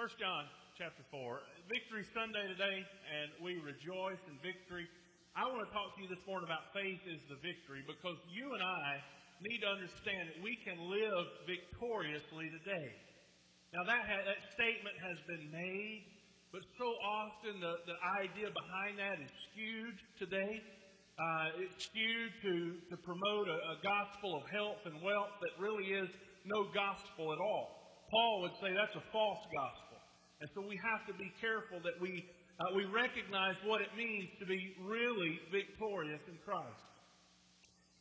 First John chapter 4. Victory Sunday today, and we rejoice in victory. I want to talk to you this morning about faith is the victory because you and I need to understand that we can live victoriously today. Now that, ha- that statement has been made, but so often the, the idea behind that is skewed today. Uh, it's skewed to, to promote a, a gospel of health and wealth that really is no gospel at all. Paul would say that's a false gospel. And so we have to be careful that we, uh, we recognize what it means to be really victorious in Christ.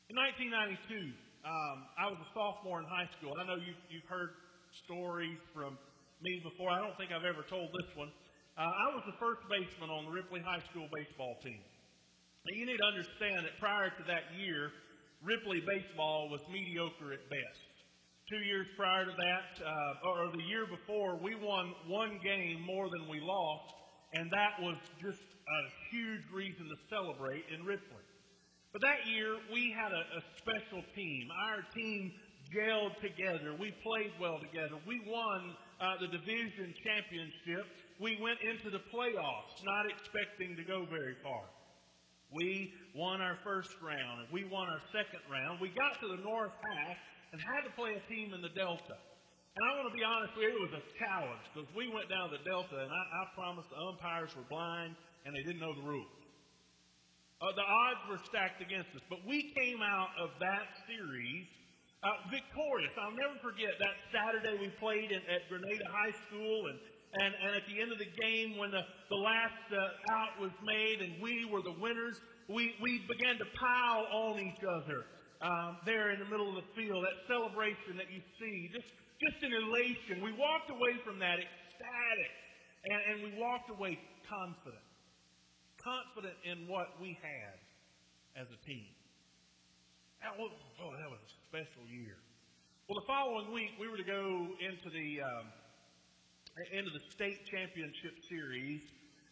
In 1992, um, I was a sophomore in high school. and I know you've, you've heard stories from me before. I don't think I've ever told this one. Uh, I was the first baseman on the Ripley High School baseball team. Now, you need to understand that prior to that year, Ripley baseball was mediocre at best two years prior to that, uh, or the year before, we won one game more than we lost, and that was just a huge reason to celebrate in Ripley. But that year, we had a, a special team. Our team gelled together. We played well together. We won uh, the division championship. We went into the playoffs, not expecting to go very far. We won our first round, we won our second round. We got to the north half, and had to play a team in the Delta. And I want to be honest with you, it was a challenge because we went down to the Delta and I, I promised the umpires were blind and they didn't know the rules. Uh, the odds were stacked against us, but we came out of that series uh, victorious. I'll never forget that Saturday we played in, at Grenada High School, and, and, and at the end of the game, when the, the last uh, out was made and we were the winners, we, we began to pile on each other um, there in the middle of the field, that celebration that you see, just, just an elation. We walked away from that ecstatic, and, and we walked away confident. Confident in what we had as a team. That was, oh, that was a special year. Well, the following week, we were to go into the, um, into the state championship series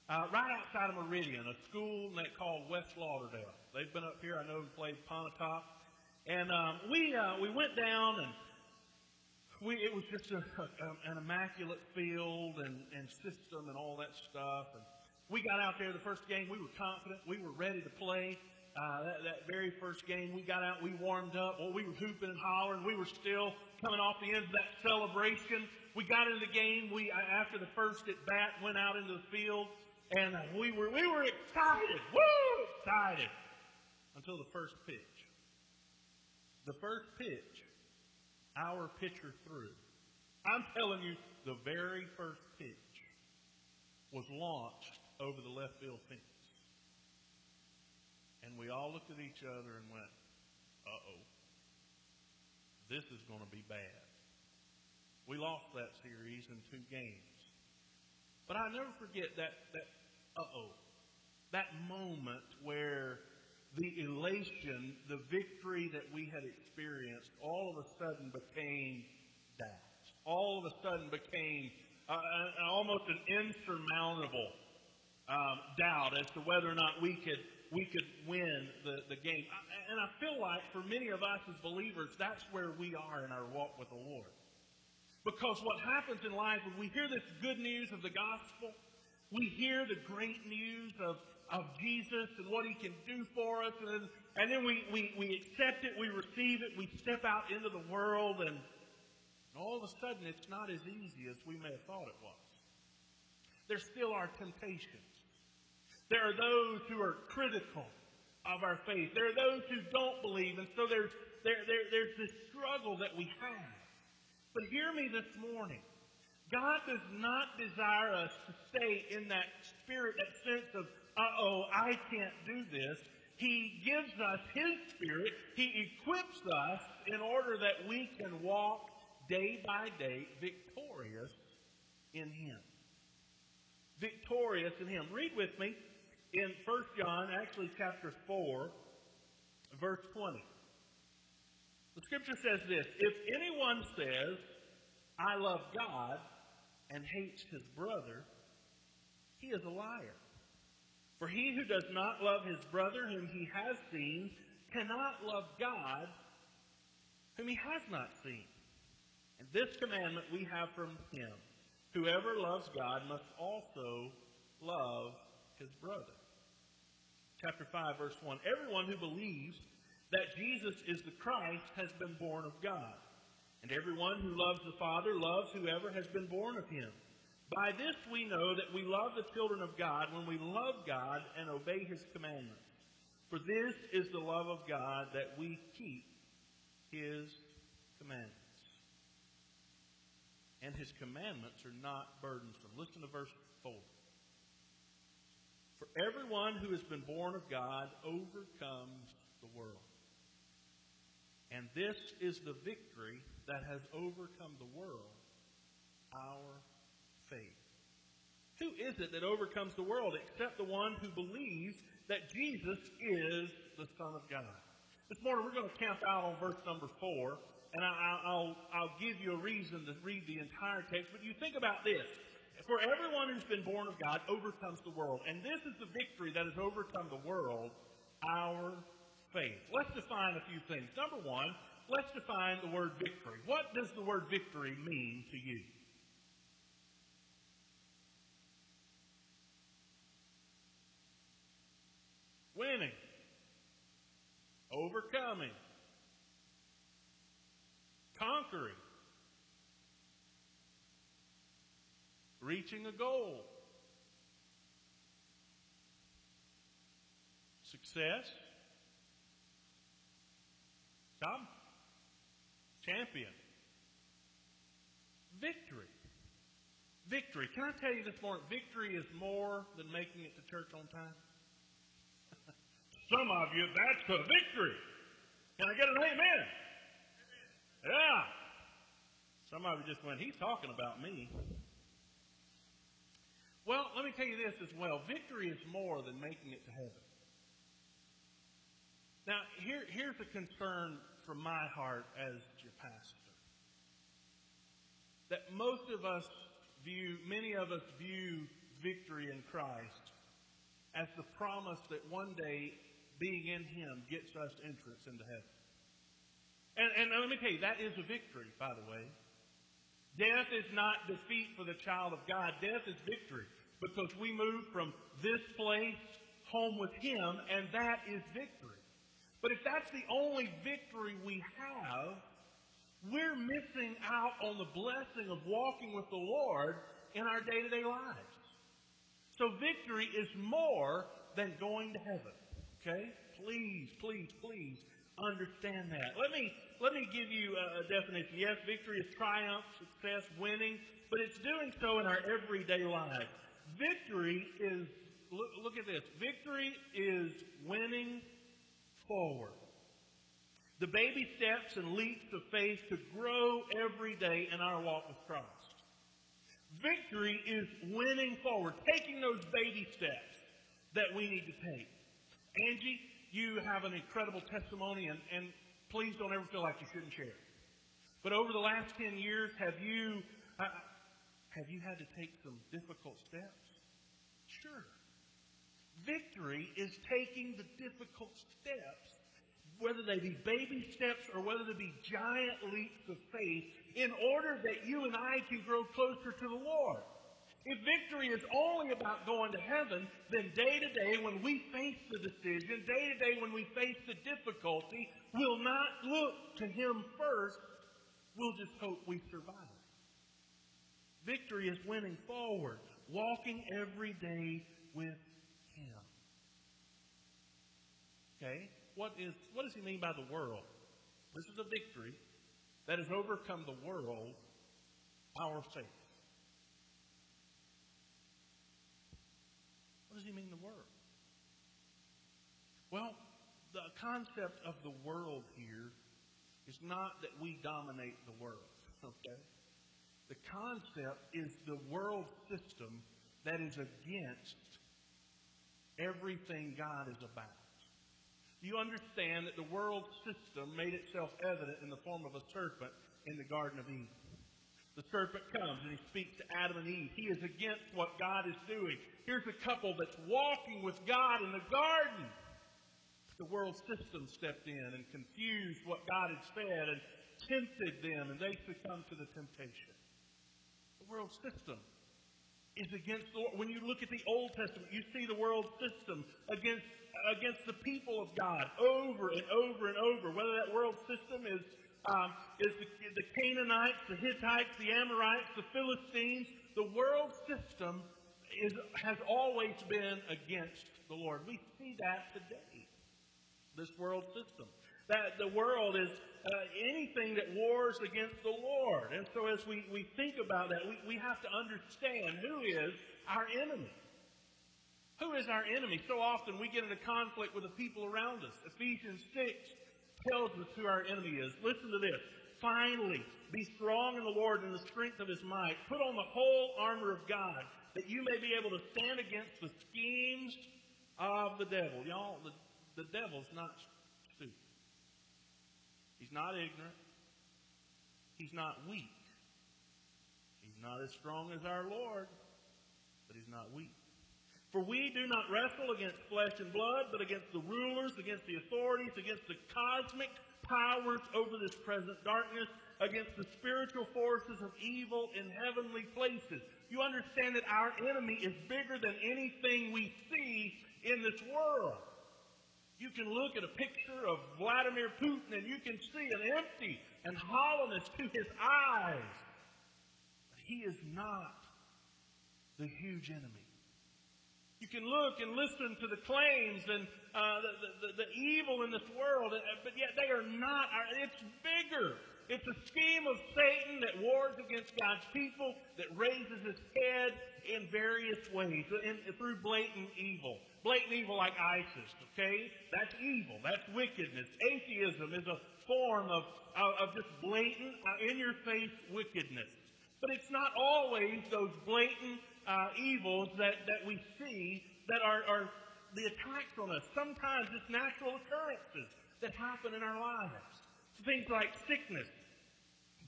uh, right outside of Meridian, a school called West Lauderdale. They've been up here, I know, and played Pontotoc. And um, we uh, we went down and we it was just a, a, an immaculate field and, and system and all that stuff. And we got out there the first game. We were confident. We were ready to play. Uh, that, that very first game, we got out. We warmed up. Well, we were hooping and hollering. We were still coming off the end of that celebration. We got into the game. We after the first at bat went out into the field, and we were we were excited. Woo! Excited until the first pitch. The first pitch, our pitcher threw. I'm telling you, the very first pitch was launched over the left field fence. And we all looked at each other and went, uh oh, this is going to be bad. We lost that series in two games. But I never forget that, that uh oh, that moment where the elation, the victory that we had experienced, all of a sudden became doubt. All of a sudden became uh, uh, almost an insurmountable um, doubt as to whether or not we could we could win the, the game. And I feel like for many of us as believers, that's where we are in our walk with the Lord. Because what happens in life when we hear this good news of the gospel, we hear the great news of, of Jesus and what he can do for us. And and then we, we, we accept it, we receive it, we step out into the world, and all of a sudden it's not as easy as we may have thought it was. There still are temptations. There are those who are critical of our faith. There are those who don't believe, and so there's, there, there, there's this struggle that we have. But hear me this morning. God does not desire us to stay in that spirit, that sense of uh-oh, I can't do this. He gives us His Spirit. He equips us in order that we can walk day by day victorious in Him. Victorious in Him. Read with me in 1 John, actually chapter 4, verse 20. The scripture says this, If anyone says, I love God, and hates his brother, he is a liar. For he who does not love his brother whom he has seen cannot love God whom he has not seen. And this commandment we have from him Whoever loves God must also love his brother. Chapter 5, verse 1. Everyone who believes that Jesus is the Christ has been born of God. And everyone who loves the Father loves whoever has been born of him. By this we know that we love the children of God when we love God and obey his commandments. For this is the love of God that we keep his commandments. And his commandments are not burdensome. Listen to verse 4. For everyone who has been born of God overcomes the world. And this is the victory that has overcome the world, our faith. Who is it that overcomes the world except the one who believes that Jesus is the Son of God? This morning we're going to camp out on verse number four, and I, will I'll give you a reason to read the entire text. But you think about this. For everyone who's been born of God overcomes the world. And this is the victory that has overcome the world, our faith. Let's define a few things. Number one, let's define the word victory. What does the word victory mean to you? Winning. Overcoming. Conquering. Reaching a goal. Success. Tom? Champion. Victory. Victory. Can I tell you this morning, victory is more than making it to church on time? Some of you, that's a victory. Can I get an amen? Yeah. Some of you just went, he's talking about me. Well, let me tell you this as well. Victory is more than making it to heaven. Now, here, here's a concern from my heart as your pastor. That most of us view, many of us view victory in Christ as the promise that one day being in Him gets us entrance into heaven. And, and let me tell you, that is a victory, by the way. Death is not defeat for the child of God. Death is victory because we move from this place home with Him, and that is victory. But if that's the only victory we have, we're missing out on the blessing of walking with the Lord in our day to day lives. So victory is more than going to heaven. Okay? Please, please, please understand that. Let me let me give you a definition. Yes, victory is triumph, success, winning, but it's doing so in our everyday life. Victory is look, look at this. Victory is winning forward. The baby steps and leaps of faith to grow every day in our walk with Christ. Victory is winning forward, taking those baby steps that we need to take. Angie, you have an incredible testimony, and, and please don't ever feel like you shouldn't share it. But over the last 10 years, have you, uh, have you had to take some difficult steps? Sure. Victory is taking the difficult steps, whether they be baby steps or whether they be giant leaps of faith, in order that you and I can grow closer to the Lord. If victory is only about going to heaven, then day to day when we face the decision, day to day when we face the difficulty, we'll not look to Him first. We'll just hope we survive. Victory is winning forward, walking every day with Him. Okay? What is what does he mean by the world? This is a victory that has overcome the world, our faith. What does he mean the world? Well, the concept of the world here is not that we dominate the world, okay? The concept is the world system that is against everything God is about you understand that the world system made itself evident in the form of a serpent in the Garden of Eden. The serpent comes and he speaks to Adam and Eve. He is against what God is doing. Here's a couple that's walking with God in the garden. The world system stepped in and confused what God had said and tempted them, and they succumbed to the temptation. The world system is against the. When you look at the Old Testament, you see the world system against against the people of God over and over and over. Whether that world system is um, is the, the Canaanites, the Hittites, the Amorites, the Philistines, the world system is has always been against the Lord. We see that today. This world system. That the world is uh, anything that wars against the Lord. And so as we, we think about that, we, we have to understand who is our enemy. Who is our enemy? So often we get into conflict with the people around us. Ephesians 6 tells us who our enemy is. Listen to this. Finally, be strong in the Lord and the strength of his might. Put on the whole armor of God that you may be able to stand against the schemes of the devil. Y'all, the, the devil's not stupid. He's not ignorant. He's not weak. He's not as strong as our Lord, but he's not weak. For we do not wrestle against flesh and blood, but against the rulers, against the authorities, against the cosmic powers over this present darkness, against the spiritual forces of evil in heavenly places. You understand that our enemy is bigger than anything we see in this world. You can look at a picture of Vladimir Putin and you can see an empty and hollowness to his eyes. But he is not the huge enemy. You can look and listen to the claims and uh, the, the, the, evil in this world, uh, but yet they are not. It's bigger. It's a scheme of Satan that wars against God's people, that raises its head in various ways, in, through blatant evil blatant evil like ISIS, okay? That's evil. That's wickedness. Atheism is a form of, of, of just blatant, uh, in your face wickedness. But it's not always those blatant uh, evils that, that we see that are, are the attacks on us. Sometimes it's natural occurrences that happen in our lives. Things like sickness,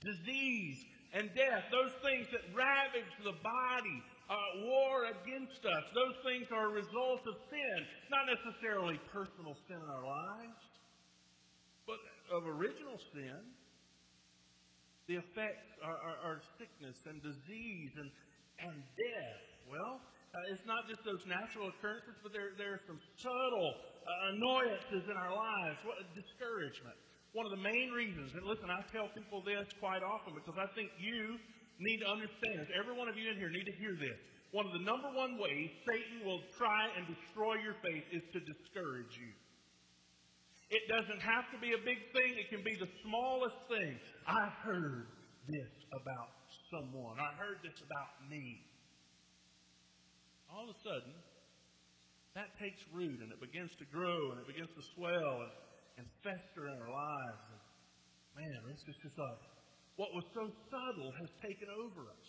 disease, and death. Those things that ravage the body uh, war against us. Those things are a result of sin, not necessarily personal sin in our lives, but of original sin. The effects are, are, are sickness and disease and, and death. Well, uh, it's not just those natural occurrences, but there, there are some subtle uh, annoyances in our lives. What, discouragement. One of the main reasons, and listen, I tell people this quite often because I think you need to understand this. Every one of you in here need to hear this. One of the number one ways Satan will try and destroy your faith is to discourage you. It doesn't have to be a big thing. It can be the smallest thing. I heard this about someone. I heard this about me. All of a sudden, that takes root and it begins to grow and it begins to swell and, and fester in our lives. And man, it's just, just a what was so subtle has taken over us.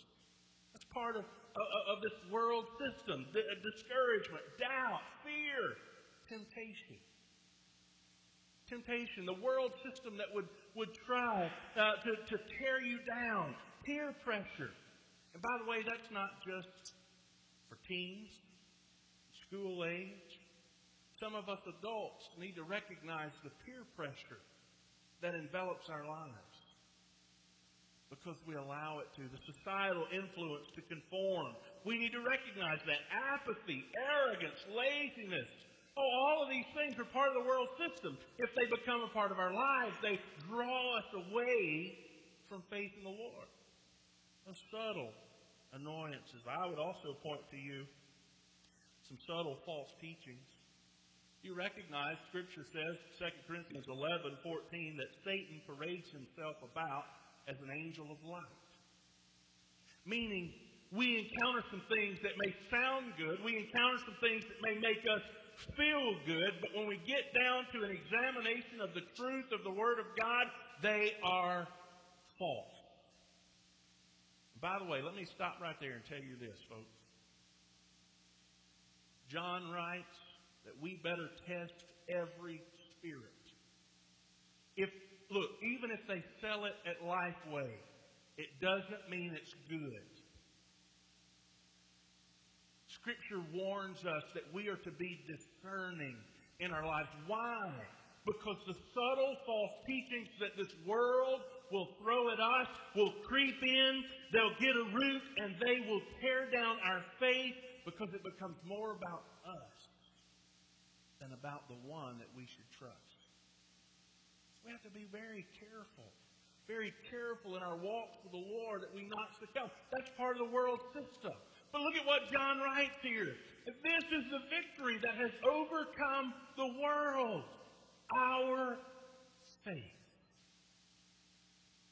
That's part of, of, of this world system. D- uh, discouragement, doubt, fear, temptation. Temptation, the world system that would, would try uh, to, to tear you down. Peer pressure. And by the way, that's not just for teens, school age. Some of us adults need to recognize the peer pressure that envelops our lives because we allow it to. The societal influence to conform. We need to recognize that. Apathy, arrogance, laziness. Oh, all of these things are part of the world system. If they become a part of our lives, they draw us away from faith in the Lord. Those subtle annoyances. I would also point to you some subtle false teachings. You recognize Scripture says, 2 Corinthians 11, 14, that Satan parades himself about as an angel of light. Meaning, we encounter some things that may sound good, we encounter some things that may make us feel good, but when we get down to an examination of the truth of the Word of God, they are false. By the way, let me stop right there and tell you this, folks. John writes that we better test every spirit. If Look, even if they sell it at Lifeway, it doesn't mean it's good. Scripture warns us that we are to be discerning in our lives. Why? because the subtle false teachings that this world will throw at us will creep in, they'll get a root, and they will tear down our faith because it becomes more about us than about the one that we should trust. We have to be very careful, very careful in our walk with the Lord that we not succumb. That's part of the world system. But look at what John writes here. This is the victory that has overcome the world. Our faith.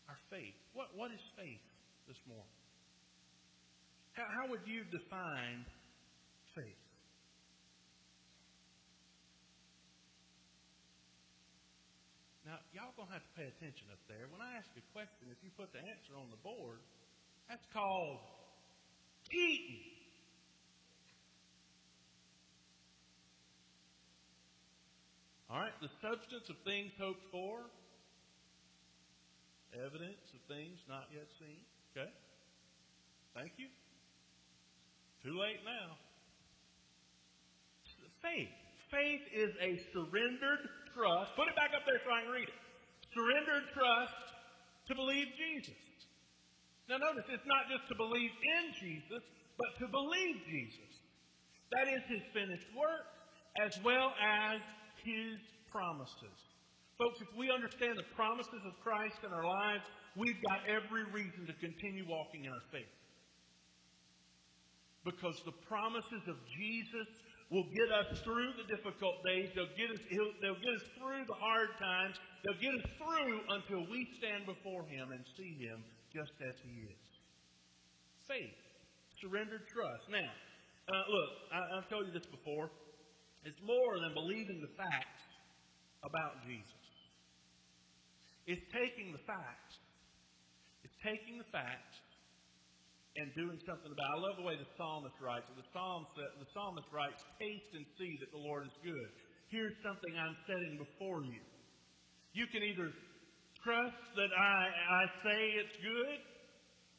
Our faith. What, what is faith this morning? How, how would you define faith? Now, y'all gonna have to pay attention up there. When I ask a question, if you put the answer on the board, that's called cheating. All right, the substance of things hoped for, evidence of things not yet seen. Okay? Thank you. Too late now. Faith. Faith is a surrendered trust. Put it back up there so I can read it. Surrendered trust to believe Jesus. Now notice, it's not just to believe in Jesus, but to believe Jesus. That is his finished work, as well as his promises. Folks, if we understand the promises of Christ in our lives, we've got every reason to continue walking in our faith. Because the promises of Jesus will get us through the difficult days. They'll get us, they'll get us through the hard times. They'll get us through until we stand before Him and see Him just as He is. Faith, surrendered trust. Now, uh, look, I, I've told you this before. It's more than believing the facts about Jesus. It's taking the facts. It's taking the facts and doing something about it. I love the way the psalmist writes. The psalmist, the psalmist writes, Taste and see that the Lord is good. Here's something I'm setting before you. You can either trust that I, I say it's good,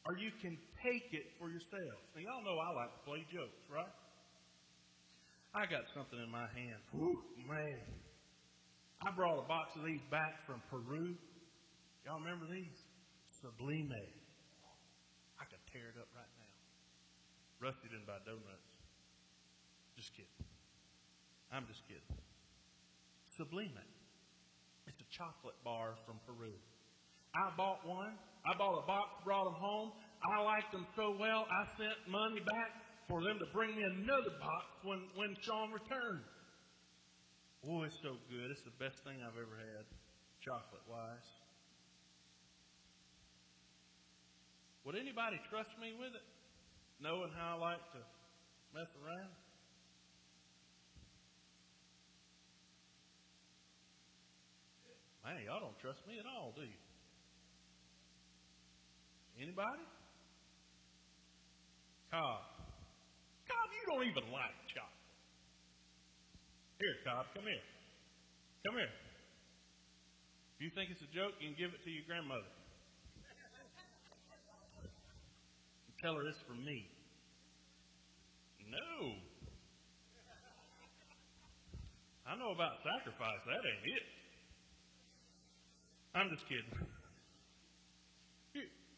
or you can take it for yourself. Now, y'all know I like to play jokes, right? I got something in my hand. Whew, man. I brought a box of these back from Peru. Y'all remember these? Sublime. I could tear it up right now. Rusty didn't buy donuts. Just kidding. I'm just kidding. Sublime. It's a chocolate bar from Peru. I bought one. I bought a box, brought them home. I liked them so well, I sent money back for them to bring me another box when, when Sean returned. Oh, it's so good. It's the best thing I've ever had, chocolate wise. Would anybody trust me with it, knowing how I like to mess around? Man, y'all don't trust me at all, do you? Anybody? Cobb. Cobb, you don't even like chocolate. Here, Cobb, come here. Come here. If you think it's a joke, you can give it to your grandmother. Tell her it's from me. No. I know about sacrifice. That ain't it. I'm just kidding.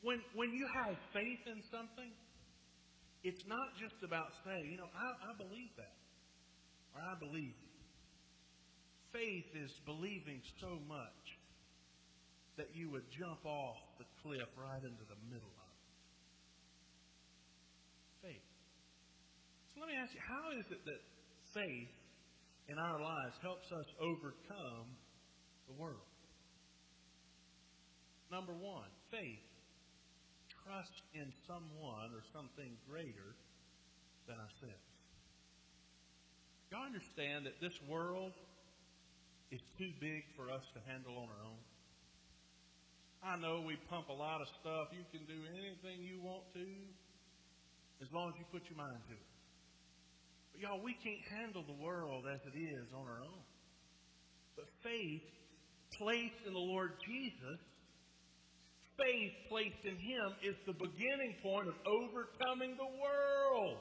When, when you have faith in something, it's not just about saying, you know, I, I believe that. Or I believe. Faith is believing so much that you would jump off the cliff right into the middle of it. Faith. So let me ask you, how is it that faith in our lives helps us overcome the world? Number one, faith trust in someone or something greater than ourselves. Y'all understand that this world is too big for us to handle on our own? I know we pump a lot of stuff. You can do anything you want to as long as you put your mind to it. But y'all, we can't handle the world as it is on our own. But faith placed in the Lord Jesus faith placed in Him is the beginning point of overcoming the world.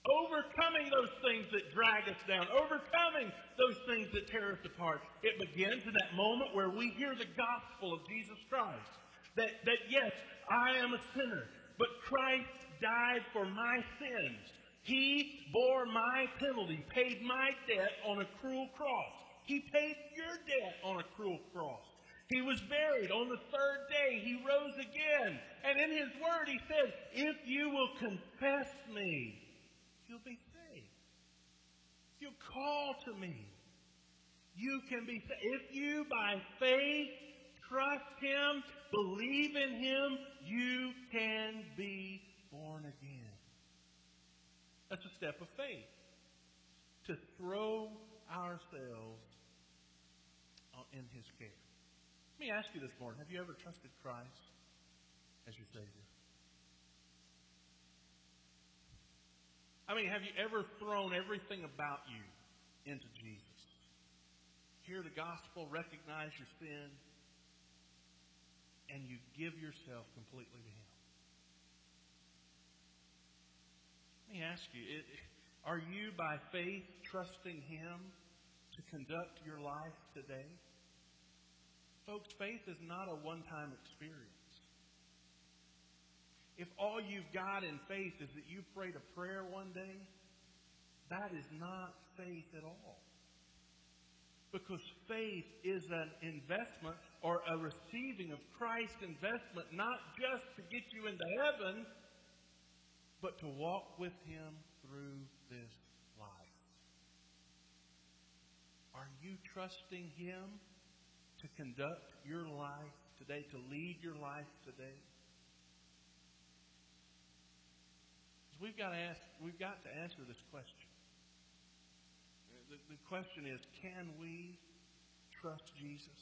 Overcoming those things that drag us down, overcoming those things that tear us apart. It begins in that moment where we hear the gospel of Jesus Christ. That, that yes, I am a sinner, but Christ died for my sins. He bore my penalty, paid my debt on a cruel cross. He paid your debt on a cruel cross. He was buried. On the third day, he rose again. And in his word, he said, If you will confess me, you'll be saved. If you call to me, you can be saved. If you, by faith, trust him, believe in him, you can be born again. That's a step of faith. To throw ourselves uh, in his care. Let me ask you this morning have you ever trusted Christ as your Savior? I mean, have you ever thrown everything about you into Jesus? Hear the gospel, recognize your sin, and you give yourself completely to Him. Let me ask you, are you by faith trusting Him to conduct your life today? Folks, faith is not a one time experience. If all you've got in faith is that you prayed a prayer one day, that is not faith at all. Because faith is an investment or a receiving of Christ's investment, not just to get you into heaven, but to walk with Him through this life. Are you trusting Him to conduct your life today, to lead your life today? we've got to ask, we've got to answer this question. The, the question is, can we trust Jesus?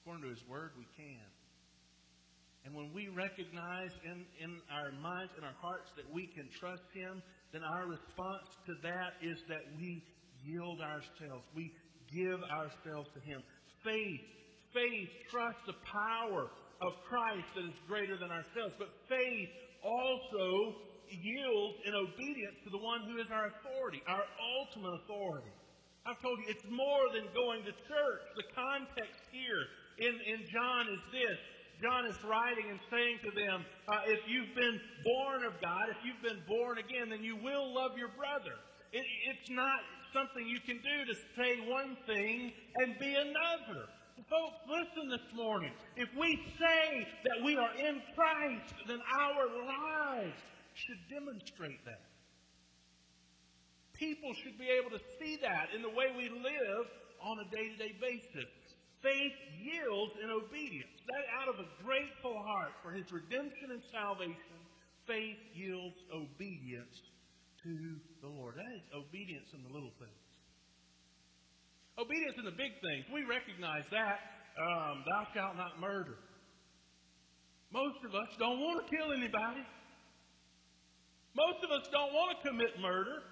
According to His Word, we can. And when we recognize in, in our minds and our hearts that we can trust Him, then our response to that is that we yield ourselves. We give ourselves to Him. Faith, faith, trust the power of Christ that is greater than ourselves. But faith also yields in obedience to the one who is our authority, our ultimate authority. I've told you, it's more than going to church. The context here in, in John is this. John is writing and saying to them, uh, if you've been born of God, if you've been born again, then you will love your brother. It, it's not something you can do to say one thing and be another. Folks, listen this morning. If we say that we are in Christ, then our lives should demonstrate that. People should be able to see that in the way we live on a day to day basis. Faith yields in obedience. That out of a grateful heart for his redemption and salvation, faith yields obedience to the Lord. That is obedience in the little things. Obedience in the big things. We recognize that. Um, thou shalt not murder. Most of us don't want to kill anybody. Most of us don't want to commit murder.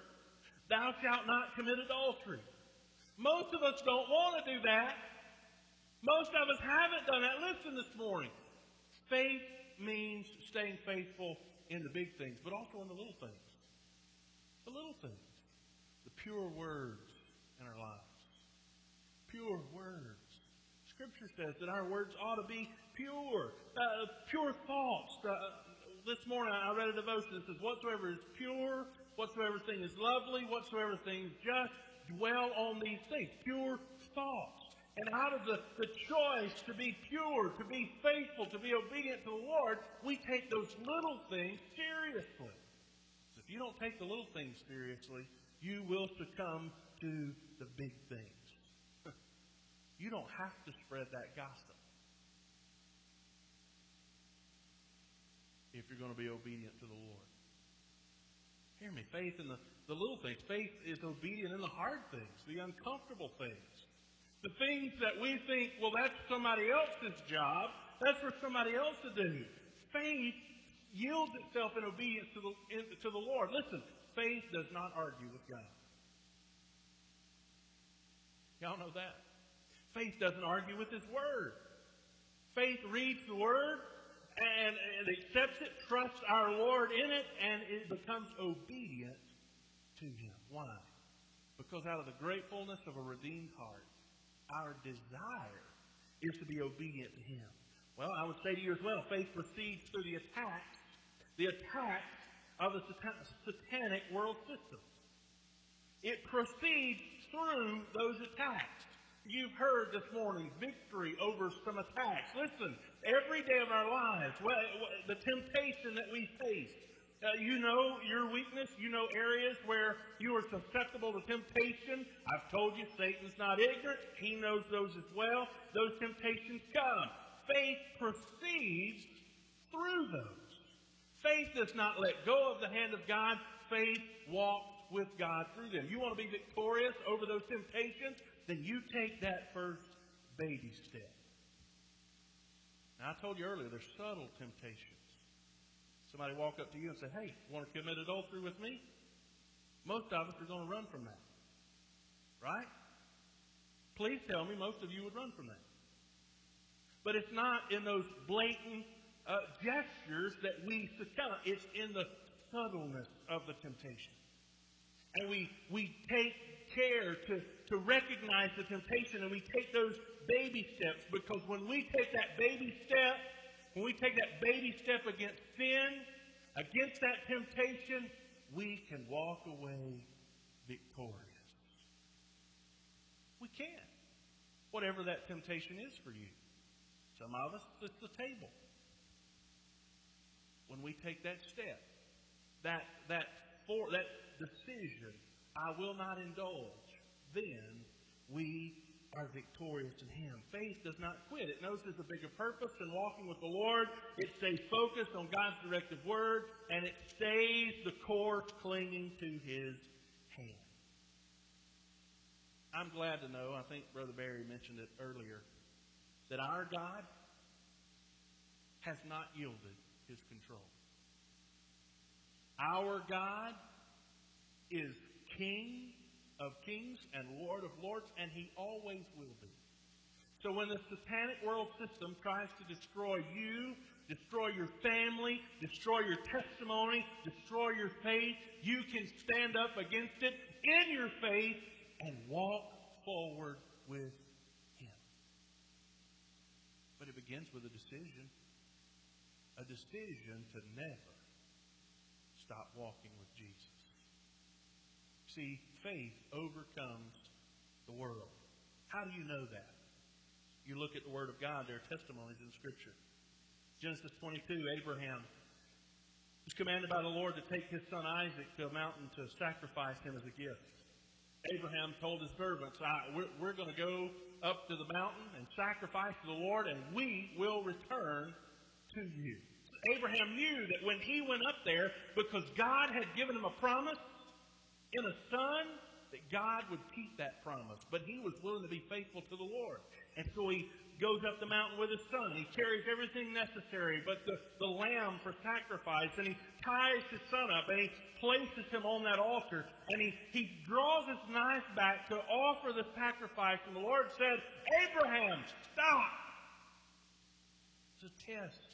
Thou shalt not commit adultery. Most of us don't want to do that. Most of us haven't done that. Listen this morning. Faith means staying faithful in the big things, but also in the little things. The little things. The pure words in our lives pure words. Scripture says that our words ought to be pure, uh, pure thoughts. Uh, this morning I read a devotion that says, Whatsoever is pure, whatsoever thing is lovely, whatsoever thing just, dwell on these things. Pure thoughts. And out of the, the choice to be pure, to be faithful, to be obedient to the Lord, we take those little things seriously. If you don't take the little things seriously, you will succumb to the big things. You don't have to spread that gossip if you're going to be obedient to the Lord. Hear me. Faith in the, the little things. Faith is obedient in the hard things, the uncomfortable things. The things that we think, well, that's somebody else's job. That's for somebody else to do. Faith yields itself in obedience to the, in, to the Lord. Listen, faith does not argue with God. Y'all know that? Faith doesn't argue with His Word. Faith reads the Word and, and accepts it, trusts our Lord in it, and it becomes obedient to Him. Why? Because out of the gratefulness of a redeemed heart, our desire is to be obedient to Him. Well, I would say to you as well, faith proceeds through the attacks, the attacks of the satanic world system. It proceeds through those attacks. You've heard this morning victory over some attacks. Listen, every day of our lives, the temptation that we face, uh, you know your weakness. You know areas where you are susceptible to temptation. I've told you Satan's not ignorant. He knows those as well. Those temptations come. Faith proceeds through those. Faith does not let go of the hand of God. Faith walks with God through them. You want to be victorious over those temptations? Then you take that first baby step. Now, I told you earlier, there's subtle temptations. Somebody walk up to you and say, hey, want to commit adultery with me? Most of us are going to run from that. Right? Please tell me most of you would run from that. But it's not in those blatant uh, gestures that we succumb. It's in the subtleness of the temptation. And we, we take care to, to recognize the temptation and we take those baby steps because when we take that baby step, when we take that baby step against sin, against that temptation, we can walk away victorious. We can. Whatever that temptation is for you. Some of us, it's the table. When we take that step, that, that, for, that decision, I will not indulge, then we are victorious in Him. Faith does not quit. It knows there's a bigger purpose in walking with the Lord. It stays focused on God's directive word, and it stays the course clinging to His hand. I'm glad to know, I think Brother Barry mentioned it earlier, that our God has not yielded His control. Our God is King of kings and Lord of lords, and He always will be. So when the satanic world system tries to destroy you, destroy your family, destroy your testimony, destroy your faith, you can stand up against it in your faith and walk forward with Him. But it begins with a decision. Decision to never stop walking with Jesus. See, faith overcomes the world. How do you know that? You look at the Word of God, there are testimonies in Scripture. Genesis 22, Abraham was commanded by the Lord to take his son Isaac to a mountain to sacrifice him as a gift. Abraham told his servants, we're, we're going to go up to the mountain and sacrifice to the Lord, and we will return to you. Abraham knew that when he went up there, because God had given him a promise, in a son that God would keep that promise. But he was willing to be faithful to the Lord. And so he goes up the mountain with his son. He carries everything necessary but the, the lamb for sacrifice. And he ties his son up and he places him on that altar. And he, he draws his knife back to offer the sacrifice. And the Lord says, Abraham, stop! It's a test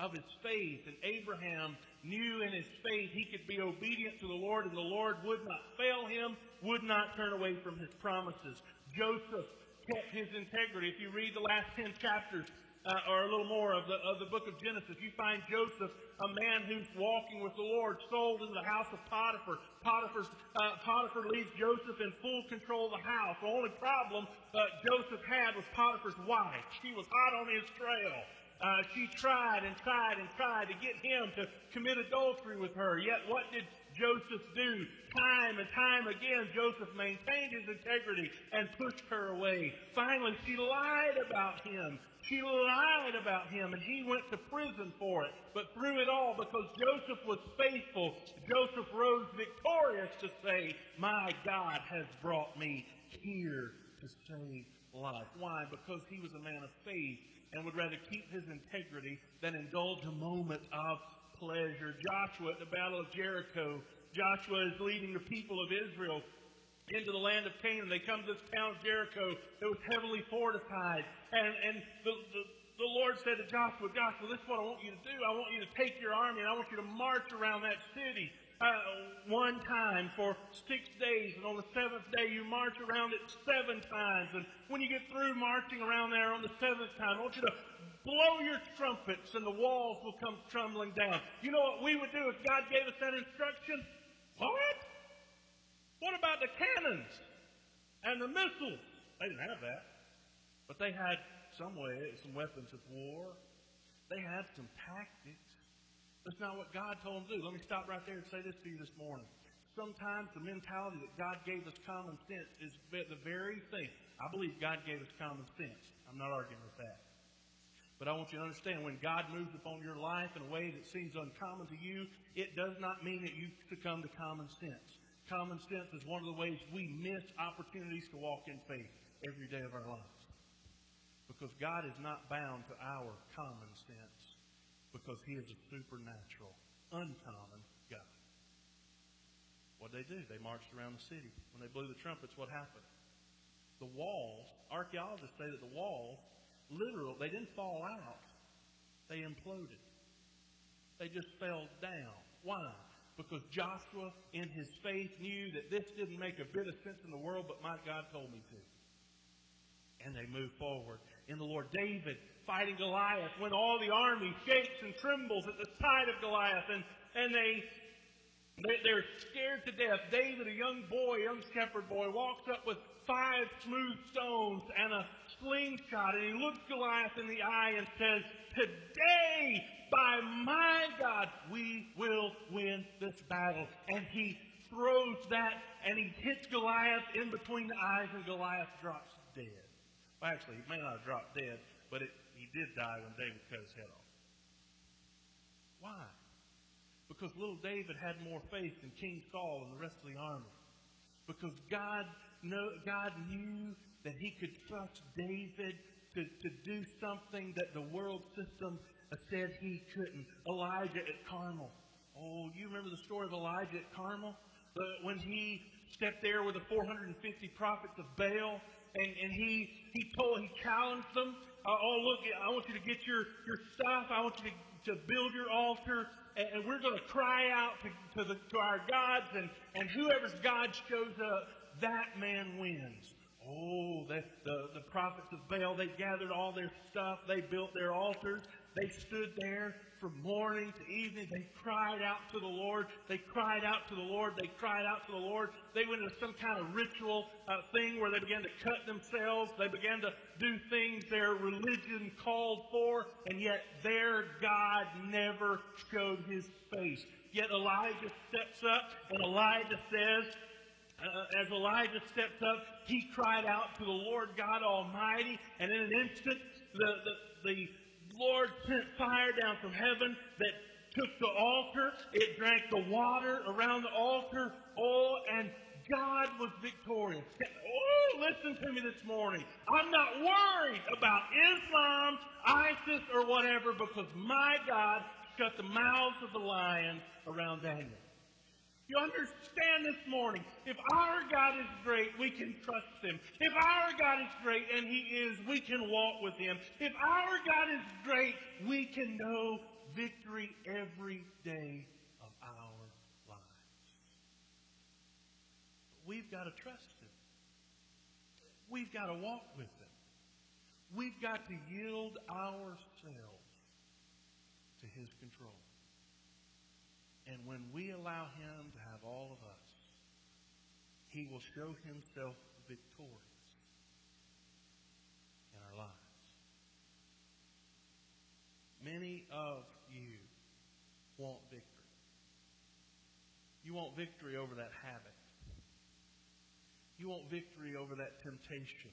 of his faith. And Abraham knew in his faith he could be obedient to the Lord, and the Lord would not fail him, would not turn away from his promises. Joseph kept his integrity. If you read the last 10 chapters, uh, or a little more of the, of the book of Genesis, you find Joseph, a man who's walking with the Lord, sold into the house of Potiphar. Potiphar's, uh, Potiphar leaves Joseph in full control of the house. The only problem uh, Joseph had was Potiphar's wife. She was hot on his trail. Uh, she tried and tried and tried to get him to commit adultery with her. Yet what did Joseph do? Time and time again, Joseph maintained his integrity and pushed her away. Finally, she lied about him. She lied about him, and he went to prison for it. But through it all, because Joseph was faithful, Joseph rose victorious to say, My God has brought me here to save life. Why? Because he was a man of faith and would rather keep his integrity than indulge a moment of pleasure. Joshua at the Battle of Jericho, Joshua is leading the people of Israel into the land of Canaan. They come to this town of Jericho that was heavily fortified. And, and the, the, the Lord said to Joshua, Joshua, this is what I want you to do. I want you to take your army and I want you to march around that city uh, one time for six days. And on the seventh day, you march around it seven times. And when you get through marching around there on the seventh time, I want you to blow your trumpets and the walls will come trembling down. You know what we would do if God gave us that instruction? What? What about the cannons and the missiles? They didn't have that. But they had some way, some weapons of war. They had some tactics. That's not what God told them to do. Let me stop right there and say this to you this morning. Sometimes the mentality that God gave us common sense is the very thing. I believe God gave us common sense. I'm not arguing with that. But I want you to understand when God moves upon your life in a way that seems uncommon to you, it does not mean that you succumb to common sense. Common sense is one of the ways we miss opportunities to walk in faith every day of our lives. Because God is not bound to our common sense because He is a supernatural, uncommon God. What they do? They marched around the city. When they blew the trumpets, what happened? The walls, archaeologists say that the walls, literal, they didn't fall out. They imploded. They just fell down. Why? Because Joshua, in his faith, knew that this didn't make a bit of sense in the world, but my God told me to. And they moved forward in the Lord. David fighting Goliath when all the army shakes and trembles at the sight of Goliath and, and they, they, they're scared to death. David, a young boy, young shepherd boy, walks up with five smooth stones and a slingshot and he looks Goliath in the eye and says, Today, by my God, we will win this battle. And he throws that and he hits Goliath in between the eyes and Goliath drops dead. Well, actually, he may not have dropped dead, but it, did die when David cut his head off. Why? Because little David had more faith than King Saul and the rest of the army. Because God, know, God knew that he could trust David to, to do something that the world system said he couldn't. Elijah at Carmel. Oh, you remember the story of Elijah at Carmel? The, when he stepped there with the 450 prophets of Baal and, and he, he told, he challenged them, uh, oh, look, I want you to get your, your stuff. I want you to, to build your altar. And, and we're going to cry out to, to, the, to our gods. And, and whoever's God shows up, that man wins. Oh, the, the, the prophets of Baal, they gathered all their stuff. They built their altars. They stood there from morning to evening. They cried out to the Lord. They cried out to the Lord. They cried out to the Lord. They went into some kind of ritual uh, thing where they began to cut themselves. They began to do things their religion called for, and yet their God never showed his face. Yet Elijah steps up, and Elijah says, uh, as Elijah steps up, he cried out to the Lord God Almighty, and in an instant, the, the, the Lord sent fire down from heaven that took the altar. It drank the water around the altar. Oh, and God was victorious. Oh, listen to me this morning. I'm not worried about Islam, ISIS, or whatever because my God shut the mouths of the lions around Daniel. You understand this morning, if our God is great, we can trust Him. If our God is great, and He is, we can walk with Him. If our God is great, we can know victory every day of our lives. But we've got to trust Him. We've got to walk with Him. We've got to yield ourselves to His control. And when we allow Him to have all of us, He will show Himself victorious in our lives. Many of you want victory. You want victory over that habit. You want victory over that temptation.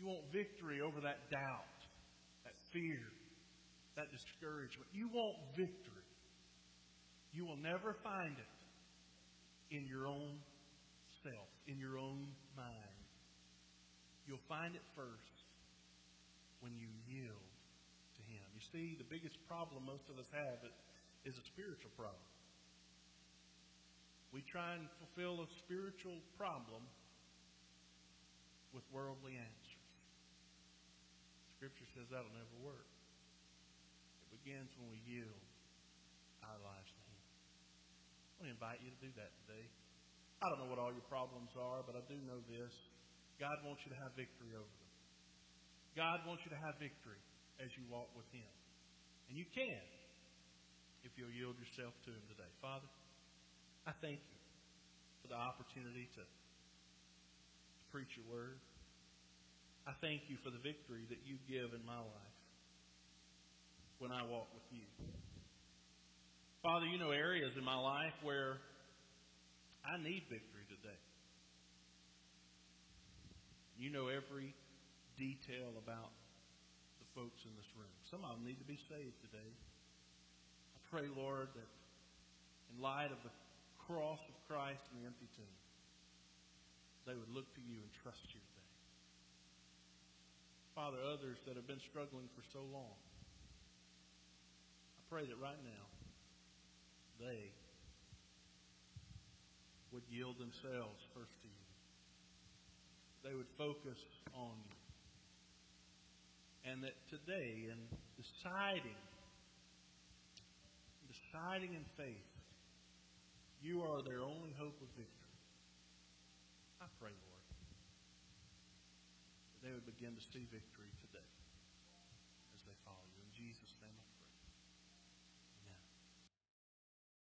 You want victory over that doubt, that fear, that discouragement. You want victory. You will never find it in your own self, in your own mind. You'll find it first when you yield to Him. You see, the biggest problem most of us have is a spiritual problem. We try and fulfill a spiritual problem with worldly answers. Scripture says that'll never work. It begins when we yield our lives want to invite you to do that today. I don't know what all your problems are, but I do know this. God wants you to have victory over them. God wants you to have victory as you walk with Him. And you can if you'll yield yourself to Him today. Father, I thank you for the opportunity to preach your word. I thank you for the victory that you give in my life when I walk with you. Father, you know areas in my life where I need victory today. You know every detail about the folks in this room. Some of them need to be saved today. I pray, Lord, that in light of the cross of Christ and the empty tomb, they would look to you and trust you today. Father, others that have been struggling for so long, I pray that right now they would yield themselves first to you. They would focus on you. And that today, in deciding, deciding in faith, you are their only hope of victory. I pray, Lord, that they would begin to see victory